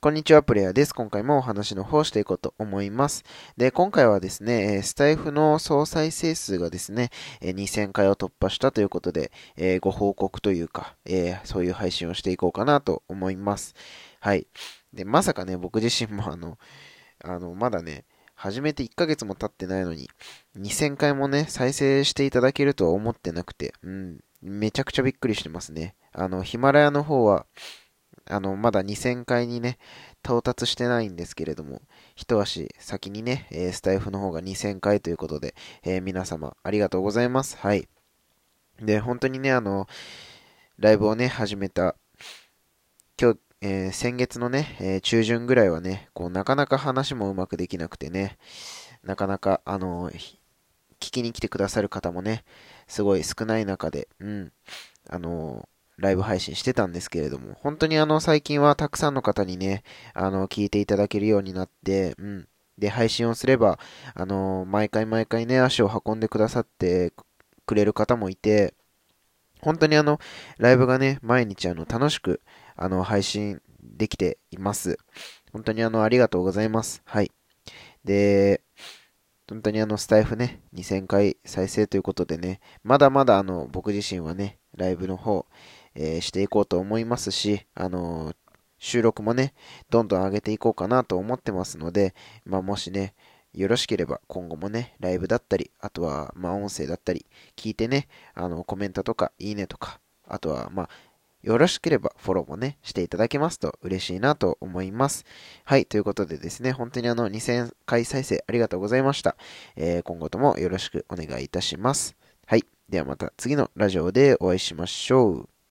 こんにちは、プレイヤーです。今回もお話の方をしていこうと思います。で、今回はですね、スタイフの総再生数がですね、2000回を突破したということで、ご報告というか、そういう配信をしていこうかなと思います。はい。で、まさかね、僕自身もあの、あの、まだね、始めて1ヶ月も経ってないのに、2000回もね、再生していただけるとは思ってなくて、うん、めちゃくちゃびっくりしてますね。あの、ヒマラヤの方は、あの、まだ2000回にね、到達してないんですけれども、一足先にね、えスタイフの方が2000回ということで、えー、皆様ありがとうございます。はい。で、本当にね、あの、ライブをね、始めた、今日、えー、先月のね、え、中旬ぐらいはね、こう、なかなか話もうまくできなくてね、なかなか、あの、聞きに来てくださる方もね、すごい少ない中で、うん、あの、ライブ配信してたんですけれども、本当にあの、最近はたくさんの方にね、あの、聞いていただけるようになって、うん。で、配信をすれば、あの、毎回毎回ね、足を運んでくださってくれる方もいて、本当にあの、ライブがね、毎日あの、楽しく、あの、配信できています。本当にあの、ありがとうございます。はい。で、本当にあの、スタイフね、2000回再生ということでね、まだまだあの、僕自身はね、ライブの方、えー、していこうと思いますし、あのー、収録もね、どんどん上げていこうかなと思ってますので、まあ、もしね、よろしければ今後もね、ライブだったり、あとは、まあ、音声だったり、聞いてね、あの、コメントとか、いいねとか、あとは、まあ、よろしければフォローもね、していただけますと嬉しいなと思います。はい、ということでですね、本当にあの、2000回再生ありがとうございました。えー、今後ともよろしくお願いいたします。はい、ではまた次のラジオでお会いしましょう。